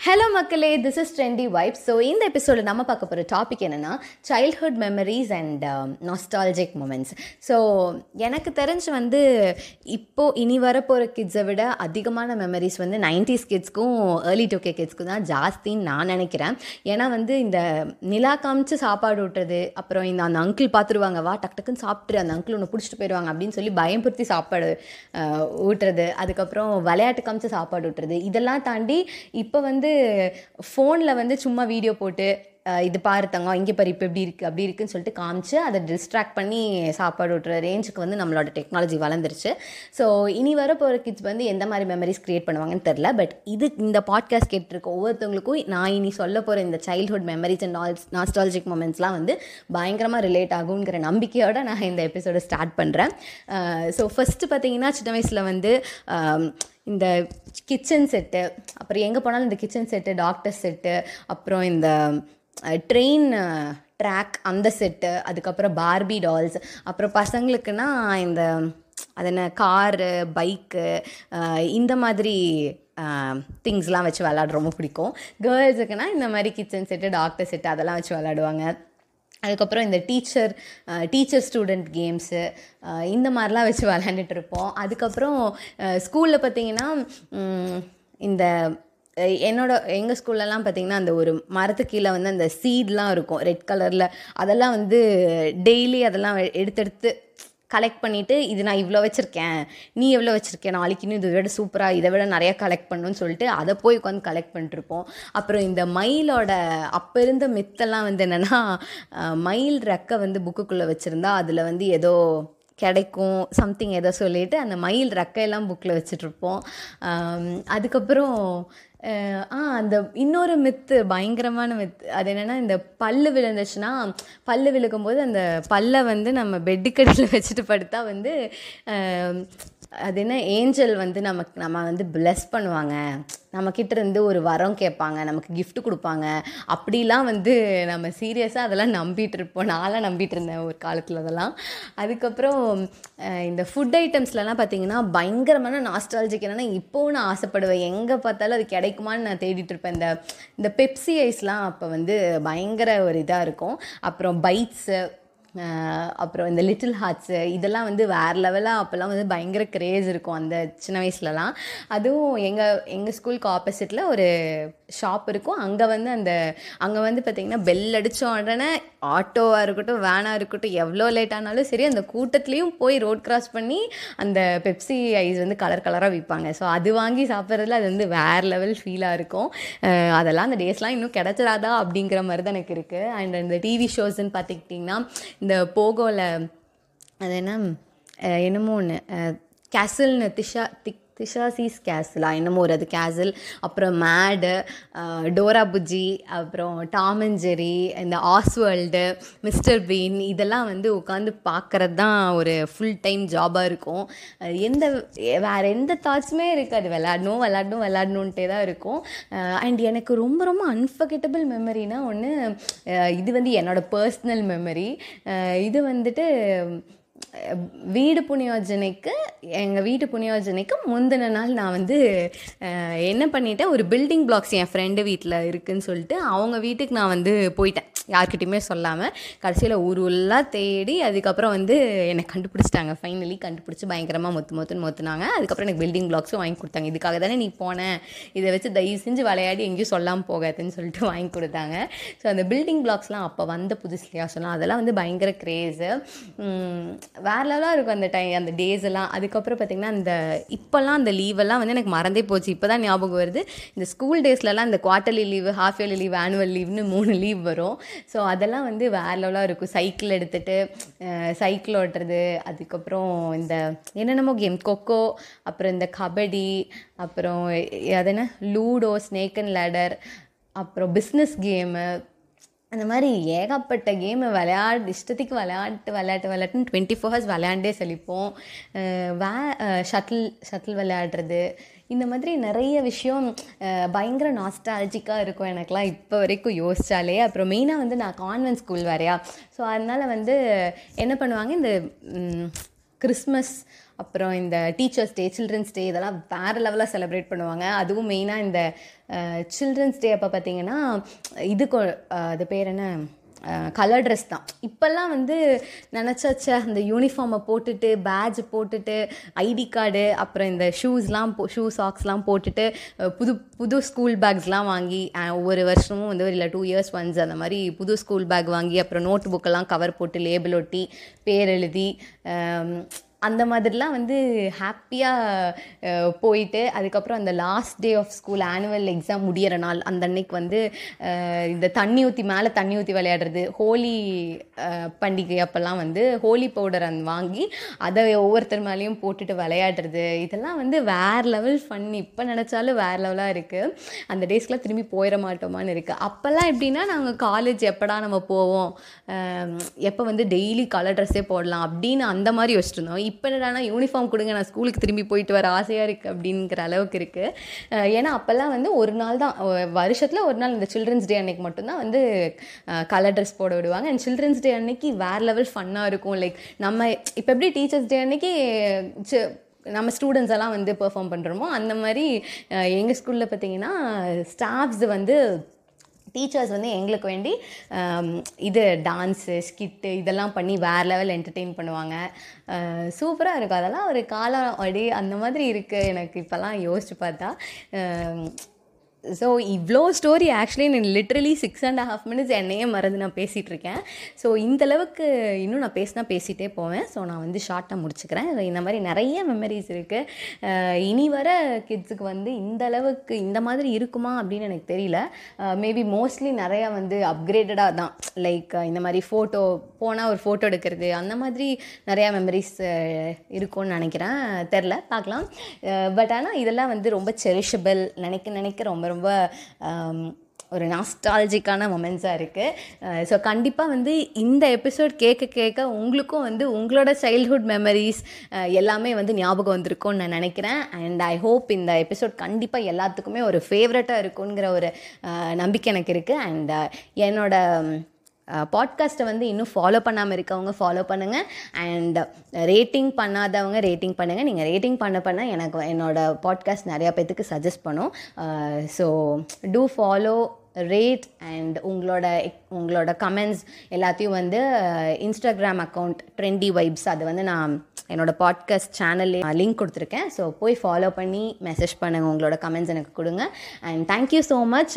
Hello மக்களே. This is trendy vibe so இந்த எபிசோடில் நம்ம பார்க்க போகிற டாபிக் என்னென்னா childhood memories and nostalgic moments so எனக்கு தெரிஞ்சு வந்து இப்போது இனி வரப்போகிற கிட்ஸை விட அதிகமான மெமரிஸ் வந்து நைன்டிஸ் கிட்ஸ்க்கும் ஏர்லி டூகே கிட்ஸ்க்கும் தான் ஜாஸ்தின்னு நான் நினைக்கிறேன். ஏன்னா வந்து இந்த நிலா காமிச்சு சாப்பாடு விட்டுறது அப்புறம் இந்த அந்த அங்கிள் பார்த்துருவாங்க வா டக்கு டக்குன்னு சாப்பிட்டு அந்த அங்கிள் ஒன்று பிடிச்சிட்டு போயிடுவாங்க அப்படின்னு சொல்லி பயம்படுத்தி சாப்பாடு ஊட்டுறது அதுக்கப்புறம் விளையாட்டு காமிச்சு சாப்பாடு ஊட்டுறது இதெல்லாம் தாண்டி இப்போ வந்து ஃபோனில் வந்து சும்மா வீடியோ போட்டு இது பாரு தங்கம் இங்கே பாரு இப்போ இப்படி இருக்குது அப்படி இருக்குன்னு சொல்லிட்டு காமிச்சு அதை டிஸ்ட்ராக்ட் பண்ணி சாப்பாடு விட்டுற ரேஞ்சுக்கு வந்து நம்மளோட டெக்னாலஜி வளர்ந்துருச்சு. ஸோ இனி வர போகிற கிட்ஸ் வந்து எந்த மாதிரி மெமரிஸ் க்ரியேட் பண்ணுவாங்கன்னு தெரில பட் இது இந்த பாட்காஸ்ட் கேட்டிருக்க ஒவ்வொருத்தவங்களுக்கும் நான் இனி சொல்ல போகிற இந்த சைல்ட்ஹுட் மெமரிஸ் அண்ட் நால் நாஸ்டாலஜிக் மூமெண்ட்ஸ்லாம் வந்து பயங்கரமாக ரிலேட் ஆகுங்கிற நம்பிக்கையோட நான் இந்த எபிசோடை ஸ்டார்ட் பண்ணுறேன் ஸோ ஃபஸ்ட்டு பார்த்தீங்கன்னா சின்ன வயசில் வந்து இந்த கிச்சன் செட்டு அப்புறம் எங்கே போனாலும் இந்த கிச்சன் செட்டு டாக்டர் செட்டு அப்புறம் இந்த ட்ரெயின் ட்ராக் அந்த செட்டு அதுக்கப்புறம் பார்பி டால்ஸ் அப்புறம் பசங்களுக்குன்னா இந்த அது என்ன காரு பைக்கு இந்த மாதிரி திங்ஸ்லாம் வச்சு விளாட ரொம்ப பிடிக்கும். கேர்ள்ஸுக்குன்னா இந்த மாதிரி கிச்சன் செட்டு டாக்டர் செட்டு அதெல்லாம் வச்சு விளாடுவாங்க. அதுக்கப்புறம் இந்த டீச்சர் டீச்சர் ஸ்டூடெண்ட் கேம்ஸு இந்த மாதிரிலாம் வச்சு விளாண்டுட்டு இருப்போம். அதுக்கப்புறம் ஸ்கூலில் பார்த்தீங்கன்னா இந்த என்னோட எங்கள் ஸ்கூல்லலாம் பார்த்திங்கன்னா அந்த ஒரு மரத்துக்கு கீழே வந்து அந்த சீட்லாம் இருக்கும். ரெட் கலரில் அதெல்லாம் வந்து டெய்லி அதெல்லாம் எடுத்தெடுத்து கலெக்ட் பண்ணிவிட்டு இது நான் இவ்வளோ வச்சுருக்கேன். நீ எவ்வளோ வச்சுருக்கேன் நாளைக்கு இன்னும் இதை விட சூப்பராக இதை விட நிறையா கலெக்ட் பண்ணணும்னு சொல்லிட்டு அதை போய் உட்காந்து கலெக்ட் பண்ணிட்டுருப்போம். அப்புறம் இந்த மயிலோட அப்போ இருந்த மித்தெல்லாம் வந்து என்னென்னா மயில் ரெக்கை வந்து புக்குக்குள்ளே வச்சுருந்தா அதில் வந்து ஏதோ கிடைக்கும் சம்திங் ஏதோ சொல்லிட்டு அந்த மயில் ரெக்கையெல்லாம் புக்கில் வச்சுட்ருப்போம் அதுக்கப்புறம் ஆ அந்த இன்னொரு மித்து பயங்கரமான மித்து அது என்னென்னா இந்த பல்லு விழுந்துச்சுன்னா பல்லு விழுக்கும்போது அந்த பல்லை வந்து நம்ம பெட்டுக்கடியில் வச்சுட்டு படுத்தா வந்து அது என்ன ஏஞ்சல் வந்து நமக்கு நம்ம வந்து பிளஸ் பண்ணுவாங்க. நம்மக்கிட்ட இருந்து ஒரு வரம் கேட்பாங்க நமக்கு கிஃப்ட் கொடுப்பாங்க. அப்படிலாம் வந்து நம்ம சீரியஸாக அதெல்லாம் நம்பிட்டு இருப்போம். நான்லாம் நம்பிட்டு இருந்தேன் ஒரு காலத்தில் அதெல்லாம். அதுக்கப்புறம் இந்த ஃபுட் ஐட்டம்ஸ்லலாம் பார்த்தீங்கன்னா பயங்கரமான நாஸ்டாலஜிக் என்னென்னா இப்போவும் நான் ஆசைப்படுவேன். எங்கே பார்த்தாலும் அது கிடைக்குமான்னு நான் தேடிட்டு இருப்பேன். இந்த இந்த பெப்சி ஐஸ்லாம் அப்போ வந்து பயங்கர ஒரு இதாக இருக்கும். அப்புறம் பைட்ஸு அப்புறம் இந்த லிட்டில் ஹார்ட்ஸு இதெல்லாம் வந்து வேறு லெவலாக அப்போல்லாம் வந்து பயங்கர க்ரேஸ் இருக்கும் அந்த சின்ன வயசுலலாம். அதுவும் எங்கள் எங்கள் ஸ்கூலுக்கு ஆப்போசிட்டில் ஒரு ஷாப் இருக்கும். அங்கே வந்து அந்த அங்கே வந்து பார்த்திங்கன்னா பெல் அடித்த உடனே ஆட்டோவாக இருக்கட்டும் வேனாக இருக்கட்டும் எவ்வளோ லேட் ஆனாலும் சரி அந்த கூட்டத்துலேயும் போய் ரோட் கிராஸ் பண்ணி அந்த பெப்சி ஐஸ் வந்து கலர் கலராக விற்பாங்க ஸோ அது வாங்கி சாப்பிட்றதுல அது வந்து வேறு லெவல் ஃபீலாக இருக்கும். அதெல்லாம் அந்த டேஸ்லாம் இன்னும் கிடச்சிடாதா அப்படிங்கிற மாதிரி தான் எனக்கு இருக்குது அண்ட் இந்த டிவி ஷோஸ்ன்னு பார்த்துக்கிட்டிங்கன்னா இந்த போகோவில் அது என்ன என்னமோ ஒன்று கேசல்னு திஷா திக் திஷா சீஸ் கேசலா என்னமோ ஒரு அது கேசல் அப்புறம் மேடு டோரா புஜ்ஜி அப்புறம் டாம் அண்ட் ஜெரி இந்த ஆஸ்வேர்ல்டு மிஸ்டர் பீன் இதெல்லாம் வந்து உட்காந்து பார்க்குறது தான் ஒரு ஃபுல் டைம் ஜாபாக இருக்கும். எந்த வேறு எந்த தாட்ஸுமே இருக்காது. விளாடணும் விளாடணும் விளாடணுன்ட்டே தான் இருக்கும். அண்ட் எனக்கு ரொம்ப ரொம்ப அன்ஃபர்கெட்டபிள் மெமரினா ஒன்று இது வந்து என்னோடய பர்சனல் மெமரி இது வந்துட்டு வீடு புனியோஜனைக்கு எங்கள் வீட்டு புனியோஜனைக்கு முந்தின நாள் நான் வந்து என்ன பண்ணிட்டேன்? ஒரு பில்டிங் பிளாக்ஸ் என் ஃப்ரெண்டு வீட்டில் இருக்குன்னு சொல்லிட்டு அவங்க வீட்டுக்கு நான் வந்து போயிட்டேன். யார்கிட்டையுமே சொல்லாமல் கடைசியில் ஊர் தேடி அதுக்கப்புறம் வந்து என்னை கண்டுபிடிச்சிட்டாங்க. ஃபைனலி கண்டுபிடிச்சி பயங்கரமாக மொத்து மொத்துன்னு மொத்துனாங்க. அதுக்கப்புறம் எனக்கு பில்டிங் பிளாக்ஸும் வாங்கி கொடுத்தாங்க. இதுக்காக தானே நீ போனேன் இதை வச்சு தயவு செஞ்சு விளையாடி எங்கேயும் சொல்லாமல் போகாதுன்னு சொல்லிட்டு வாங்கி கொடுத்தாங்க. ஸோ அந்த பில்டிங் பிளாக்ஸ்லாம் அப்போ வந்த புதுசுலையா சொல்லலாம் அதெல்லாம் வந்து பயங்கர க்ரேஸு வேற லெவலாக இருக்கும் அந்த டைம் அந்த டேஸ் எல்லாம். அதுக்கப்புறம் பார்த்திங்கன்னா அந்த இப்போல்லாம் அந்த லீவெல்லாம் வந்து எனக்கு மறந்தே போச்சு. இப்போ தான் ஞாபகம் வருது. இந்த ஸ்கூல் டேஸ்லலாம் இந்த quarterly leave half yearly leave annual லீவ்னு மூணு லீவ் வரும். ஸோ அதெல்லாம் வந்து வேற லெவலாக இருக்கும். சைக்கிள் எடுத்துகிட்டு சைக்கிள் ஓட்டுறது அதுக்கப்புறம் இந்த என்னென்னமோ கேம் கொக்கோ அப்புறம் இந்த கபடி அப்புறம் அது என்ன? லூடோ ஸ்னேக் அண்ட் லேடர் அப்புறம் பிஸ்னஸ் கேமு அந்த மாதிரி ஏகப்பட்ட கேமு விளையாடு இஷ்டத்துக்கு விளையாட்டு விளையாட்டு விளையாட்டுன்னு டுவெண்ட்டி ஃபோர் ஹவர்ஸ் விளையாண்டே செழிப்போம். வே ஷட்டில் ஷட்டில் விளையாடுறது இந்த மாதிரி நிறைய விஷயம் பயங்கர நாஸ்டாலஜிக்காக இருக்கும் எனக்குலாம் இப்போ வரைக்கும் யோசிச்சாலே. அப்புறம் மெயினாக வந்து நான் கான்வென்ட் ஸ்கூல் வரையா ஸோ அதனால் வந்து என்ன பண்ணுவாங்க? இந்த கிறிஸ்மஸ் அப்புறம் இந்த டீச்சர்ஸ் டே சில்ட்ரன்ஸ் டே இதெல்லாம் வேறு லெவலாக செலிப்ரேட் பண்ணுவாங்க. அதுவும் மெயினாக இந்த சில்ட்ரன்ஸ் டே அப்போ பார்த்தீங்கன்னா இது கொ- அது பேர் என்ன? கலர் ட்ரெஸ் தான். இப்போல்லாம் வந்து நினச்சாச்ச அந்த யூனிஃபார்மை போட்டுட்டு பேட்ஜ் போட்டுட்டு ஐடி கார்டு அப்புறம் இந்த ஷூஸ்லாம் போ ஷூ சாக்ஸ்லாம் போட்டுட்டு புது புது ஸ்கூல் பேக்ஸ்லாம் வாங்கி ஒவ்வொரு வருஷமும் வந்து இல்லை டூ இயர்ஸ் ஒன்ஸ் அந்த மாதிரி புது ஸ்கூல் பேக் வாங்கி அப்புறம் நோட் புக்கெல்லாம் கவர் போட்டு லேபிள் ஒட்டி பேர் எழுதி அந்த மாதிரிலாம் வந்து ஹாப்பியாக போயிட்டு அதுக்கப்புறம் அந்த last day of school annual exam முடியிற நாள் அந்த அன்னைக்கு வந்து இந்த தண்ணி ஊற்றி மேலே தண்ணி ஊற்றி விளையாடுறது ஹோலி பண்டிகை அப்போல்லாம் வந்து ஹோலி பவுடர் அந்த வாங்கி அதை ஒவ்வொருத்தர் மேலேயும் போட்டுட்டு விளையாடுறது இதெல்லாம் வந்து வேறு லெவல் ஃபன் இப்போ நினச்சாலும் வேறு லெவலாக இருக்குது அந்த டேஸ்க்குலாம் திரும்பி போயிட மாட்டோமான்னு இருக்குது அப்போல்லாம் எப்படின்னா நாங்கள் காலேஜ் எப்படா நம்ம போவோம் எப்போ வந்து டெய்லி கலர் ட்ரெஸ்ஸே போடலாம் அப்படின்னு அந்த மாதிரி யோசிச்சிருந்தோம் இப்போ என்னடானா யூனிஃபார்ம் கொடுங்க நான் ஸ்கூலுக்கு திரும்பி போயிட்டு வர ஆசையாக இருக்குது அப்படிங்கிற அளவுக்கு இருக்குது ஏன்னா அப்போல்லாம் வந்து ஒரு நாள் தான் வருஷத்தில் ஒரு நாள் இந்த சில்ட்ரன்ஸ் டே அன்னைக்கு மட்டும்தான் வந்து கலர் ட்ரெஸ் போட விடுவாங்க. அண்ட் சில்ட்ரன்ஸ் டே அன்னைக்கு வேறு லெவல் ஃபன்னாக இருக்கும். லைக் நம்ம இப்போ எப்படி டீச்சர்ஸ் டே அன்னைக்கு நம்ம ஸ்டூடெண்ட்ஸ் எல்லாம் வந்து பெர்ஃபார்ம் பண்ணுறோமோ அந்த மாதிரி எங்கள் ஸ்கூலில் பார்த்தீங்கன்னா ஸ்டாஃப்ஸ் வந்து டீச்சர்ஸ் வந்து எங்களுக்கு வேண்டி இது டான்ஸு ஸ்கிட்டு இதெல்லாம் பண்ணி வேறு லெவல் என்டர்டெயின் பண்ணுவாங்க. சூப்பராக இருக்கும். அதெல்லாம் ஒரு காலம் அடி அந்த மாதிரி இருக்குது எனக்கு இப்போல்லாம் யோசிச்சு பார்த்தா ஸோ இவ்வளோ ஸ்டோரி ஆக்சுவலி நான் literally six and half minutes என்னையே மறந்து நான் பேசிகிட்டு இருக்கேன் ஸோ இந்த அளவுக்கு இன்னும் நான் பேசினா பேசிகிட்டே போவேன். ஸோ நான் வந்து ஷார்ட்டாக முடிச்சுக்கிறேன். இந்த மாதிரி நிறைய மெமரிஸ் இருக்குது இனி வர கிட்ஸுக்கு வந்து இந்த அளவுக்கு இந்த மாதிரி இருக்குமா அப்படின்னு எனக்கு தெரியல. மேபி மோஸ்ட்லி நிறையா வந்து அப்கிரேடடாக தான். லைக் இந்த மாதிரி ஃபோட்டோ போனால் ஒரு ஃபோட்டோ எடுக்கிறது அந்த மாதிரி நிறையா மெமரிஸ் இருக்கும்னு நினைக்கிறேன். தெரில பார்க்கலாம். பட் ஆனால் இதெல்லாம் வந்து ரொம்ப செரிஷபிள் நினைக்க நினைக்க ரொம்ப ரொம்ப ஒரு நாஸ்டாலஜிக்கான மொமெண்ட்ஸாக இருக்குது ஸோ கண்டிப்பாக வந்து இந்த எபிசோட் கேட்க கேட்க உங்களுக்கும் வந்து உங்களோட சைல்ட்ஹுட் மெமரிஸ் எல்லாமே வந்து ஞாபகம் வந்திருக்கும்னு நான் நினைக்கிறேன். அண்ட் ஐ ஹோப் இந்த எபிசோட் கண்டிப்பாக எல்லாத்துக்குமே ஒரு ஃபேவரட்டாக இருக்குங்கிற ஒரு நம்பிக்கை எனக்கு இருக்குது அண்ட் என்னோட பாட்காஸ்ட்டை வந்து இன்னும் ஃபாலோ பண்ணாமல் இருக்கவங்க ஃபாலோ பண்ணுங்கள் அண்ட் ரேட்டிங் பண்ணாதவங்க ரேட்டிங் பண்ணுங்கள் நீங்கள் ரேட்டிங் பண்ண பண்ண எனக்கு என்னோட பாட்காஸ்ட் நிறையா பேத்துக்கு சஜஸ்ட் பண்ணும். So do follow rate and உங்களோட உங்களோட கமெண்ட்ஸ் எல்லாத்தையும் வந்து இன்ஸ்டாகிராம் அக்கௌண்ட் ட்ரெண்டி வைப்ஸ் அது வந்து நான் என்னோட பாட்காஸ்ட் சேனல்லே லிங்க் கொடுத்துருக்கேன். ஸோ போய் ஃபாலோ பண்ணி மெசேஜ் பண்ணுங்கள் உங்களோட கமெண்ட்ஸ் எனக்கு கொடுங்க. And thank you so much